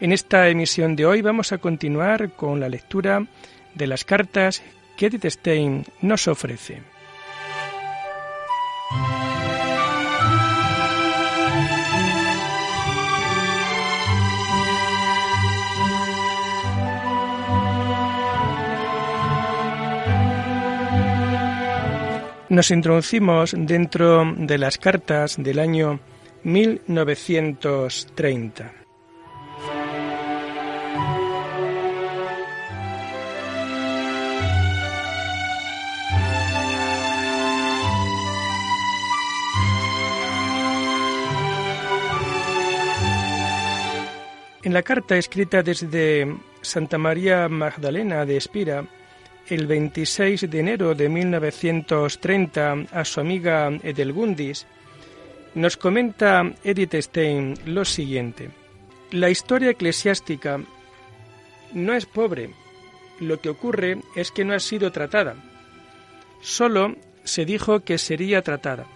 En esta emisión de hoy vamos a continuar con la lectura de las cartas que Edith Stein nos ofrece. Nos introducimos dentro de las cartas del año 1930. En la carta escrita desde Santa María Magdalena de Espira, el 26 de enero de 1930, a su amiga Edelgundis, nos comenta Edith Stein lo siguiente. La historia eclesiástica no es pobre, lo que ocurre es que no ha sido tratada. Solo se dijo que sería tratada.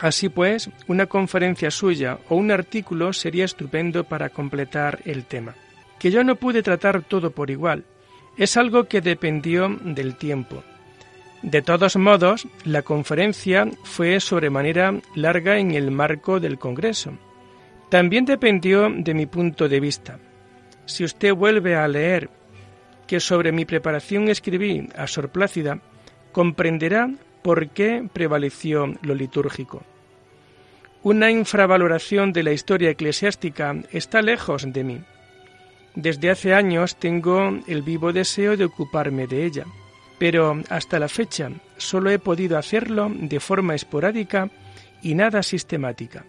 Así pues, una conferencia suya o un artículo sería estupendo para completar el tema. Que yo no pude tratar todo por igual, es algo que dependió del tiempo. De todos modos, la conferencia fue sobremanera larga en el marco del Congreso. También dependió de mi punto de vista. Si usted vuelve a leer que sobre mi preparación escribí a Sor Plácida, comprenderá por qué prevaleció lo litúrgico. Una infravaloración de la historia eclesiástica está lejos de mí. Desde hace años tengo el vivo deseo de ocuparme de ella, pero hasta la fecha solo he podido hacerlo de forma esporádica y nada sistemática.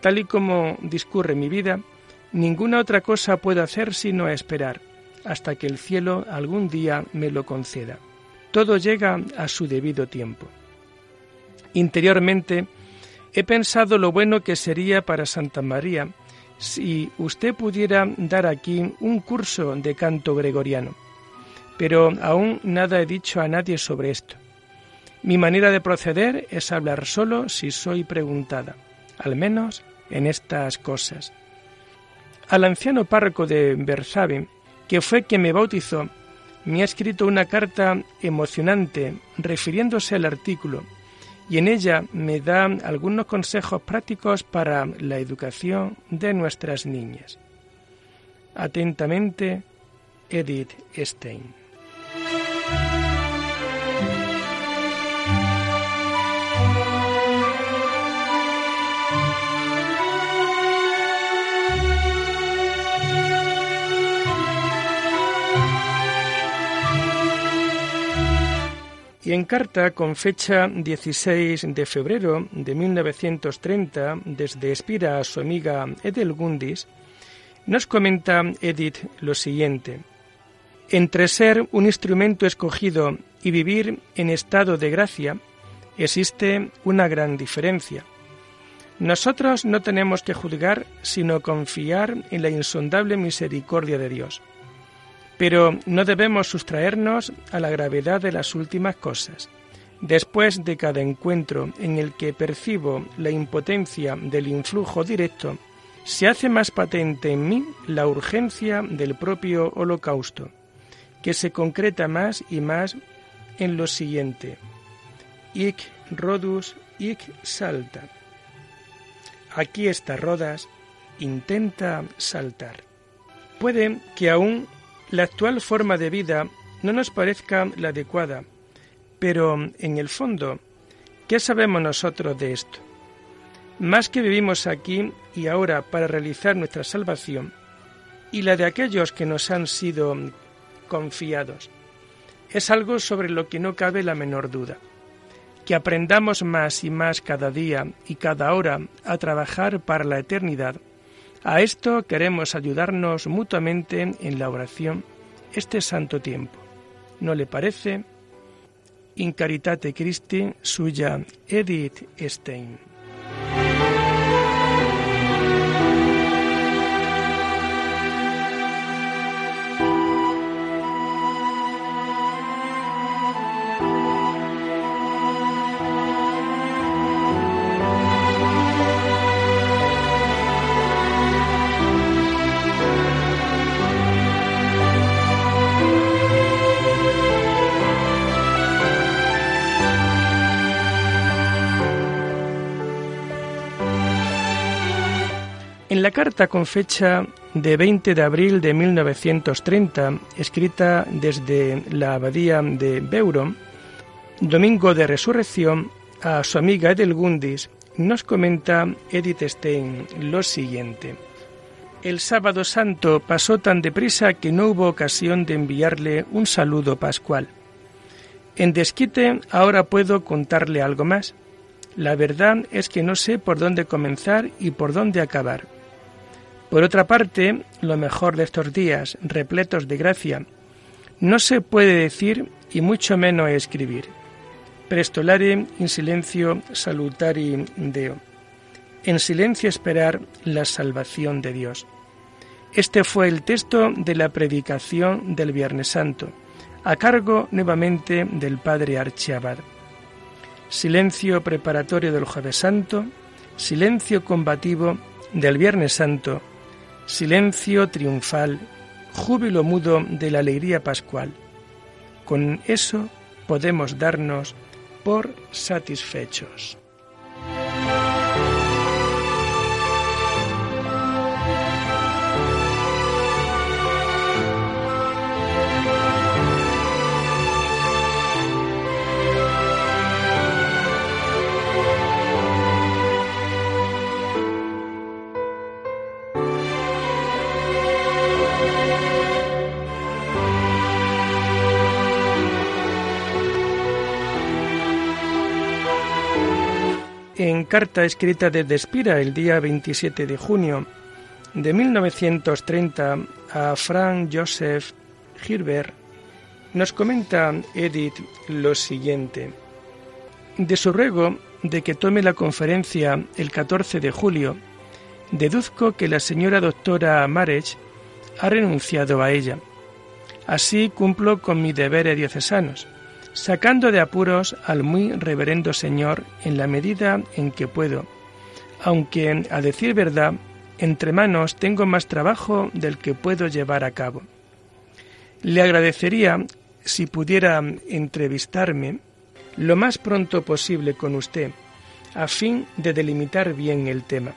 Tal y como discurre mi vida, ninguna otra cosa puedo hacer sino esperar hasta que el cielo algún día me lo conceda. Todo llega a su debido tiempo. Interiormente, he pensado lo bueno que sería para Santa María si usted pudiera dar aquí un curso de canto gregoriano. Pero aún nada he dicho a nadie sobre esto. Mi manera de proceder es hablar solo si soy preguntada, al menos en estas cosas. Al anciano párroco de Bersabe, que fue quien me bautizó, me ha escrito una carta emocionante refiriéndose al artículo y en ella me da algunos consejos prácticos para la educación de nuestras niñas. Atentamente, Edith Stein. Y en carta con fecha 16 de febrero de 1930, desde Espira a su amiga Edelgundis, nos comenta Edith lo siguiente. Entre ser un instrumento escogido y vivir en estado de gracia existe una gran diferencia. Nosotros no tenemos que juzgar, sino confiar en la insondable misericordia de Dios. Pero no debemos sustraernos a la gravedad de las últimas cosas. Después de cada encuentro en el que percibo la impotencia del influjo directo, se hace más patente en mí la urgencia del propio holocausto, que se concreta más y más en lo siguiente. Ic rodus, ic salta. Aquí está Rodas, intenta saltar. Puede que aún la actual forma de vida no nos parezca la adecuada, pero en el fondo, ¿qué sabemos nosotros de esto? Más que vivimos aquí y ahora para realizar nuestra salvación y la de aquellos que nos han sido confiados, es algo sobre lo que no cabe la menor duda. Que aprendamos más y más cada día y cada hora a trabajar para la eternidad A esto queremos ayudarnos mutuamente en la oración este santo tiempo. ¿No le parece? In Caritate Christi, suya Edith Stein. Carta con fecha de 20 de abril de 1930, escrita desde la abadía de Beuron, domingo de resurrección, a su amiga Edelgundis, nos comenta Edith Stein lo siguiente. El sábado santo pasó tan deprisa que no hubo ocasión de enviarle un saludo pascual. En desquite ahora puedo contarle algo más. La verdad es que no sé por dónde comenzar y por dónde acabar. Por otra parte, lo mejor de estos días, repletos de gracia, no se puede decir y mucho menos escribir. Prestolare in silencio salutari Deo. En silencio esperar la salvación de Dios. Este fue el texto de la predicación del Viernes Santo, a cargo nuevamente del Padre Archiabad. Silencio preparatorio del Jueves Santo, silencio combativo del Viernes Santo silencio triunfal, júbilo mudo de la alegría pascual. Con eso podemos darnos por satisfechos. Carta escrita desde Espira el día 27 de junio de 1930 a Frank Joseph Gilbert, nos comenta Edith lo siguiente. De su ruego de que tome la conferencia el 14 de julio, deduzco que la señora doctora Marech ha renunciado a ella. Así cumplo con mis deberes diocesanos sacando de apuros al muy reverendo Señor en la medida en que puedo, aunque, a decir verdad, entre manos tengo más trabajo del que puedo llevar a cabo. Le agradecería si pudiera entrevistarme lo más pronto posible con usted, a fin de delimitar bien el tema.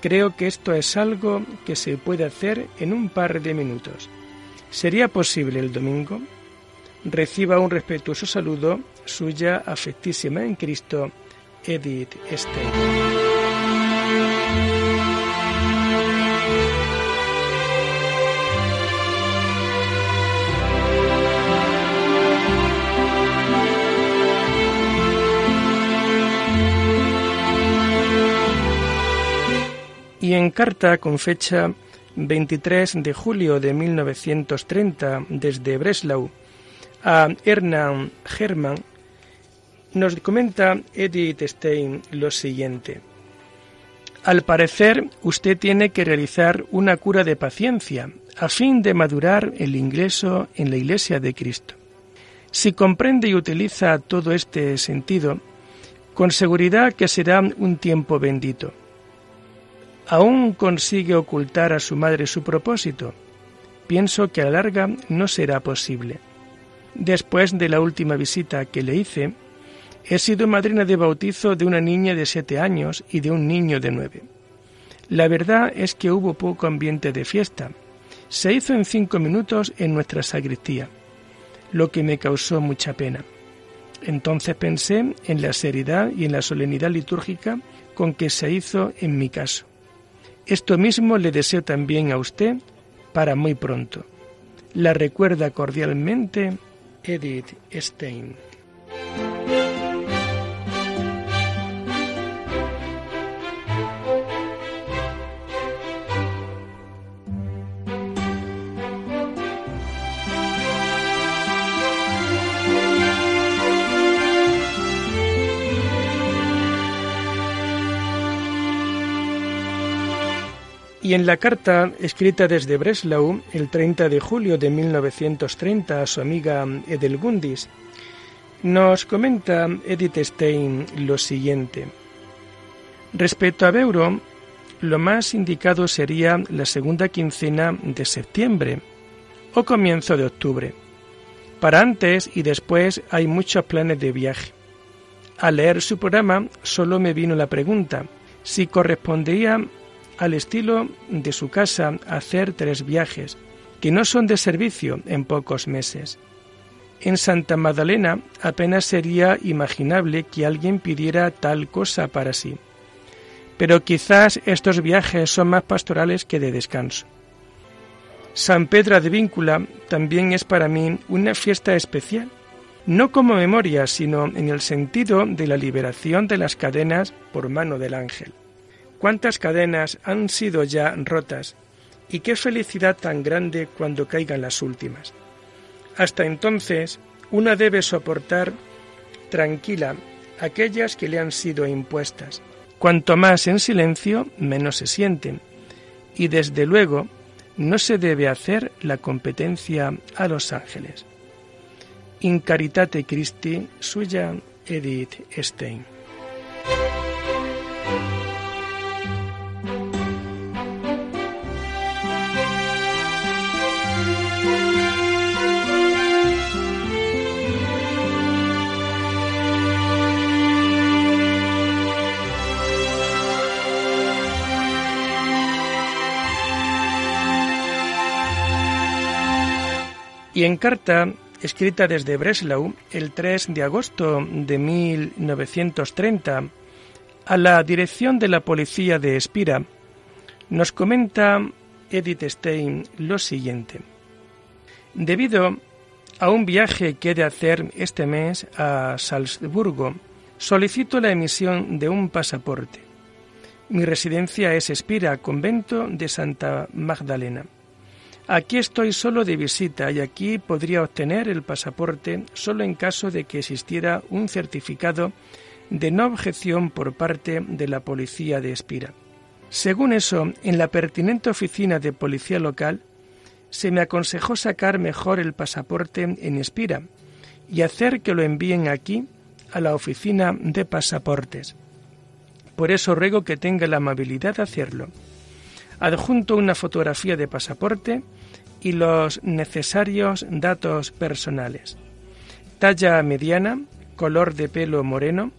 Creo que esto es algo que se puede hacer en un par de minutos. ¿Sería posible el domingo? Reciba un respetuoso saludo suya afectísima en Cristo, Edith Stein. y en carta con fecha 23 de julio de 1930 desde Breslau, a Hernán Hermann, nos comenta Edith Stein lo siguiente. Al parecer, usted tiene que realizar una cura de paciencia a fin de madurar el ingreso en la Iglesia de Cristo. Si comprende y utiliza todo este sentido, con seguridad que será un tiempo bendito. ¿Aún consigue ocultar a su madre su propósito? Pienso que a la larga no será posible. Después de la última visita que le hice, he sido madrina de bautizo de una niña de siete años y de un niño de nueve. La verdad es que hubo poco ambiente de fiesta. Se hizo en cinco minutos en nuestra sacristía, lo que me causó mucha pena. Entonces pensé en la seriedad y en la solemnidad litúrgica con que se hizo en mi caso. Esto mismo le deseo también a usted para muy pronto. La recuerda cordialmente Edith Stein. Y en la carta escrita desde Breslau el 30 de julio de 1930 a su amiga Edelgundis, nos comenta Edith Stein lo siguiente. Respecto a Beuro, lo más indicado sería la segunda quincena de septiembre o comienzo de octubre. Para antes y después hay muchos planes de viaje. Al leer su programa solo me vino la pregunta si correspondía al estilo de su casa hacer tres viajes, que no son de servicio en pocos meses. En Santa Magdalena apenas sería imaginable que alguien pidiera tal cosa para sí. Pero quizás estos viajes son más pastorales que de descanso. San Pedro de Víncula también es para mí una fiesta especial, no como memoria, sino en el sentido de la liberación de las cadenas por mano del ángel. ¿Cuántas cadenas han sido ya rotas? Y qué felicidad tan grande cuando caigan las últimas. Hasta entonces, una debe soportar tranquila aquellas que le han sido impuestas. Cuanto más en silencio, menos se sienten. Y desde luego, no se debe hacer la competencia a los ángeles. In Caritate Christi, suya Edith Stein. Y en carta escrita desde Breslau el 3 de agosto de 1930 a la dirección de la policía de Espira, nos comenta Edith Stein lo siguiente. Debido a un viaje que he de hacer este mes a Salzburgo, solicito la emisión de un pasaporte. Mi residencia es Espira, convento de Santa Magdalena. Aquí estoy solo de visita y aquí podría obtener el pasaporte solo en caso de que existiera un certificado de no objeción por parte de la policía de Espira. Según eso, en la pertinente oficina de policía local se me aconsejó sacar mejor el pasaporte en Espira y hacer que lo envíen aquí a la oficina de pasaportes. Por eso ruego que tenga la amabilidad de hacerlo. Adjunto una fotografía de pasaporte y los necesarios datos personales. Talla mediana, color de pelo moreno,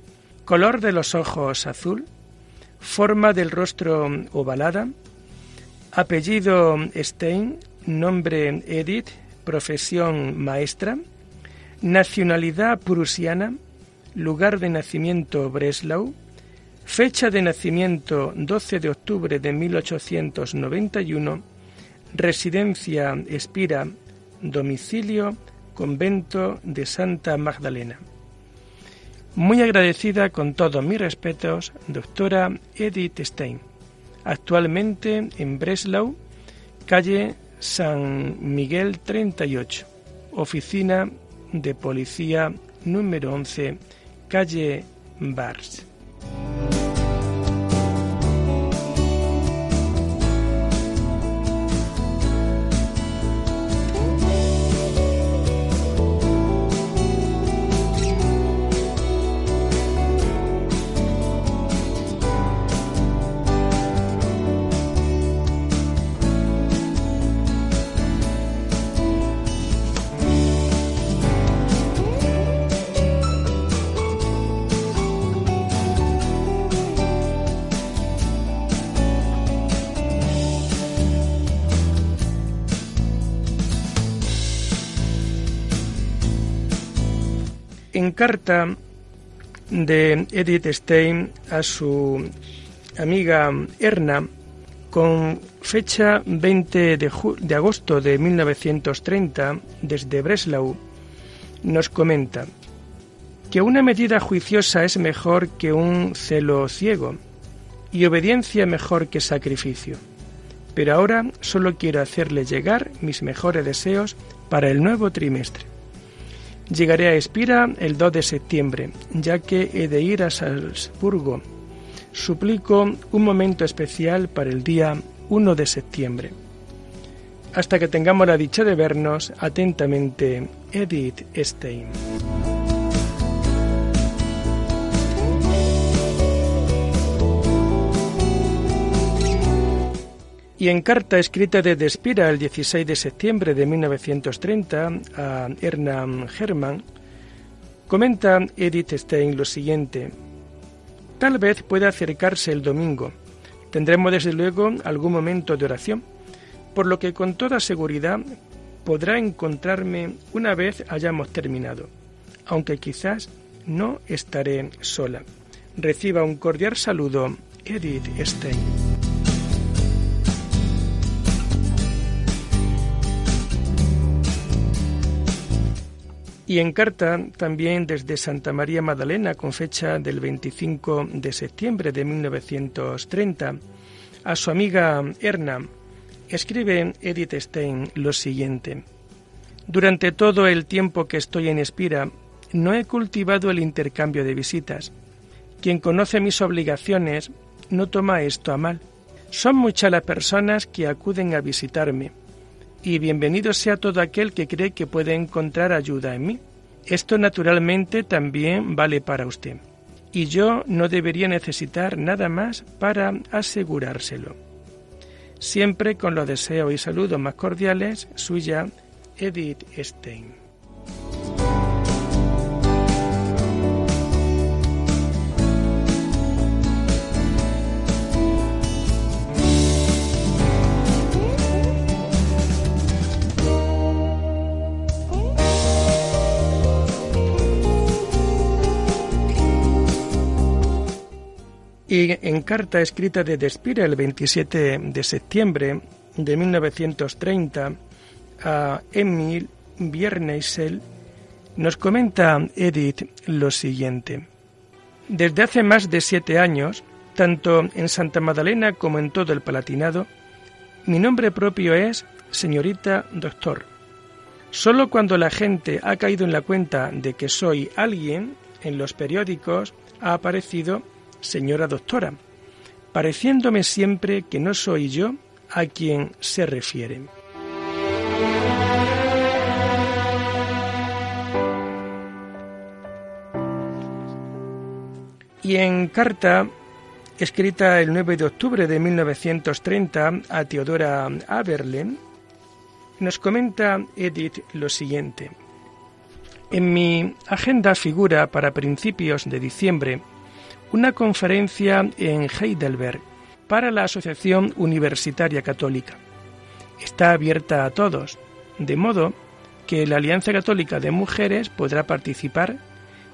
color de los ojos azul, forma del rostro ovalada, apellido Stein, nombre Edith, profesión maestra, nacionalidad prusiana, lugar de nacimiento Breslau, fecha de nacimiento 12 de octubre de 1891, Residencia Espira, domicilio, convento de Santa Magdalena. Muy agradecida con todos mis respetos, doctora Edith Stein, actualmente en Breslau, calle San Miguel 38, oficina de policía número 11, calle Bars. En carta de Edith Stein a su amiga Erna, con fecha 20 de, de, agosto de 1930, desde Breslau, nos comenta que una medida juiciosa es mejor que un celo ciego y obediencia mejor que sacrificio. Pero ahora solo quiero hacerle llegar mis mejores deseos para el nuevo trimestre. Llegaré a Espira el 2 de septiembre, ya que he de ir a Salzburgo. Suplico un momento especial para el día 1 de septiembre. Hasta que tengamos la dicha de vernos, atentamente, Edith Stein. Y en carta escrita de Despira el 16 de septiembre de 1930 a Hernán Hermann, comenta Edith Stein lo siguiente. Tal vez pueda acercarse el domingo. Tendremos desde luego algún momento de oración, por lo que con toda seguridad podrá encontrarme una vez hayamos terminado, aunque quizás no estaré sola. Reciba un cordial saludo, Edith Stein. Y en carta también desde Santa María Magdalena, con fecha del 25 de septiembre de 1930, a su amiga Erna, escribe Edith Stein lo siguiente. Durante todo el tiempo que estoy en Espira, no he cultivado el intercambio de visitas. Quien conoce mis obligaciones no toma esto a mal. Son muchas las personas que acuden a visitarme y bienvenido sea todo aquel que cree que puede encontrar ayuda en mí. Esto naturalmente también vale para usted, y yo no debería necesitar nada más para asegurárselo. Siempre con los deseos y saludos más cordiales, suya Edith Stein. Carta escrita de Despira el 27 de septiembre de 1930 a Emil Bierneisel, nos comenta Edith lo siguiente. Desde hace más de siete años, tanto en Santa Magdalena como en todo el Palatinado, mi nombre propio es señorita doctor. Solo cuando la gente ha caído en la cuenta de que soy alguien, en los periódicos ha aparecido señora doctora, pareciéndome siempre que no soy yo a quien se refiere. Y en carta escrita el 9 de octubre de 1930 a Teodora Aberlen, nos comenta Edith lo siguiente. En mi agenda figura para principios de diciembre una conferencia en Heidelberg para la Asociación Universitaria Católica. Está abierta a todos, de modo que la Alianza Católica de Mujeres podrá participar,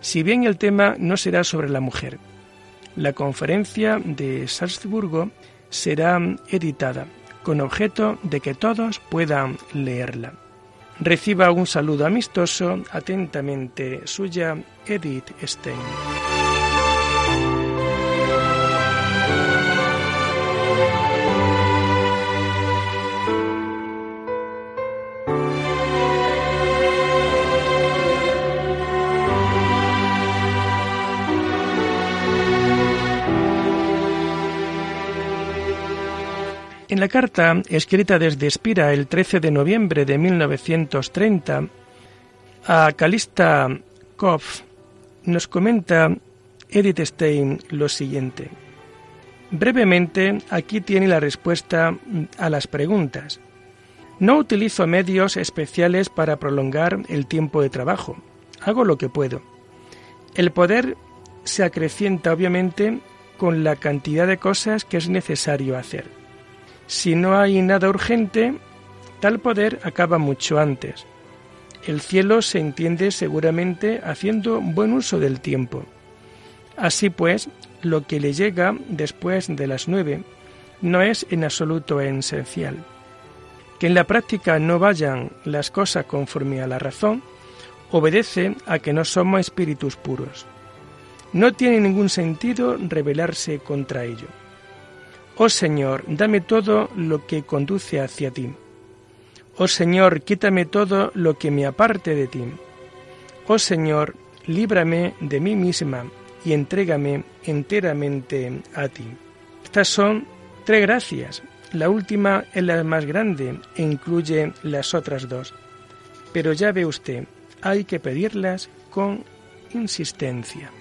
si bien el tema no será sobre la mujer. La conferencia de Salzburgo será editada, con objeto de que todos puedan leerla. Reciba un saludo amistoso, atentamente suya, Edith Stein. En la carta, escrita desde Espira el 13 de noviembre de 1930, a Calista Kopf nos comenta Edith Stein lo siguiente. Brevemente, aquí tiene la respuesta a las preguntas. No utilizo medios especiales para prolongar el tiempo de trabajo. Hago lo que puedo. El poder se acrecienta obviamente con la cantidad de cosas que es necesario hacer. Si no hay nada urgente, tal poder acaba mucho antes. El cielo se entiende seguramente haciendo buen uso del tiempo. Así pues, lo que le llega después de las nueve no es en absoluto esencial. Que en la práctica no vayan las cosas conforme a la razón obedece a que no somos espíritus puros. No tiene ningún sentido rebelarse contra ello. Oh Señor, dame todo lo que conduce hacia ti. Oh Señor, quítame todo lo que me aparte de ti. Oh Señor, líbrame de mí misma y entrégame enteramente a ti. Estas son tres gracias La última es la más grande e incluye las otras dos. Pero ya ve usted, hay que pedirlas con insistencia.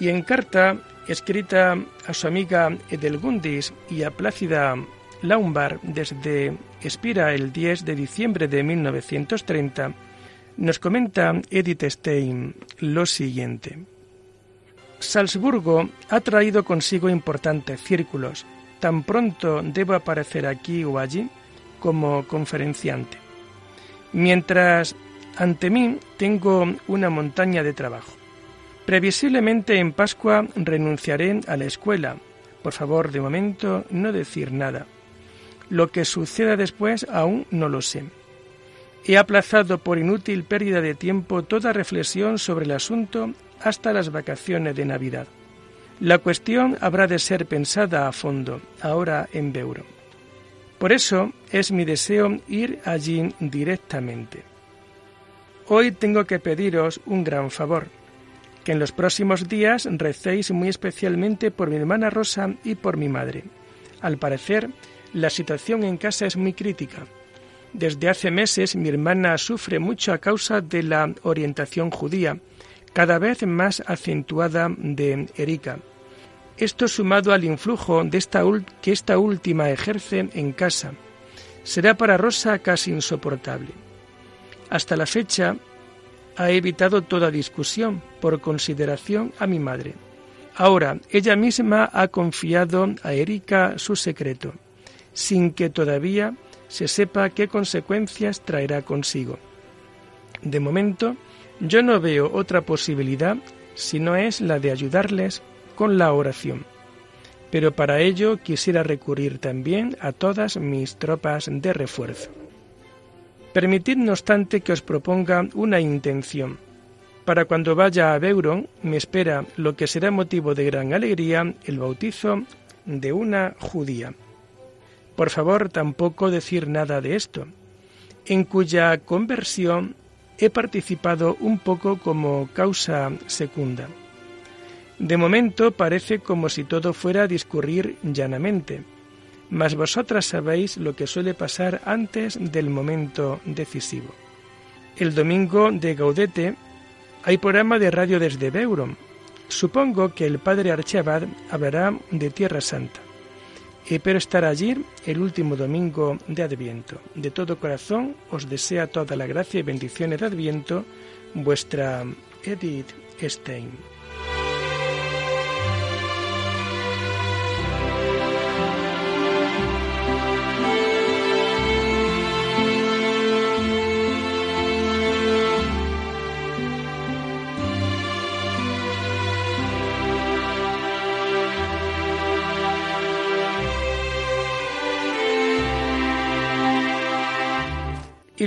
Y en carta escrita a su amiga Edelgundis y a Plácida Laumbar desde Espira el 10 de diciembre de 1930, nos comenta Edith Stein lo siguiente. Salzburgo ha traído consigo importantes círculos. Tan pronto debo aparecer aquí o allí como conferenciante. Mientras ante mí tengo una montaña de trabajo. Previsiblemente en Pascua renunciaré a la escuela. Por favor, de momento, no decir nada. Lo que suceda después aún no lo sé. He aplazado por inútil pérdida de tiempo toda reflexión sobre el asunto hasta las vacaciones de Navidad. La cuestión habrá de ser pensada a fondo, ahora en Beuro. Por eso es mi deseo ir allí directamente. Hoy tengo que pediros un gran favor que en los próximos días recéis muy especialmente por mi hermana Rosa y por mi madre. Al parecer, la situación en casa es muy crítica. Desde hace meses mi hermana sufre mucho a causa de la orientación judía, cada vez más acentuada de Erika. Esto sumado al influjo de esta que esta última ejerce en casa, será para Rosa casi insoportable. Hasta la fecha, ha evitado toda discusión por consideración a mi madre. Ahora ella misma ha confiado a Erika su secreto, sin que todavía se sepa qué consecuencias traerá consigo. De momento, yo no veo otra posibilidad si no es la de ayudarles con la oración. Pero para ello quisiera recurrir también a todas mis tropas de refuerzo. Permitid, no obstante, que os proponga una intención. Para cuando vaya a Beuron me espera lo que será motivo de gran alegría el bautizo de una judía. Por favor, tampoco decir nada de esto, en cuya conversión he participado un poco como causa secunda. De momento parece como si todo fuera a discurrir llanamente mas vosotras sabéis lo que suele pasar antes del momento decisivo. El domingo de Gaudete hay programa de radio desde Beuron. Supongo que el padre Archabad hablará de Tierra Santa. Espero estar allí el último domingo de Adviento. De todo corazón os desea toda la gracia y bendiciones de Adviento vuestra Edith Stein.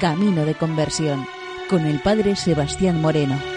Camino de Conversión con el Padre Sebastián Moreno.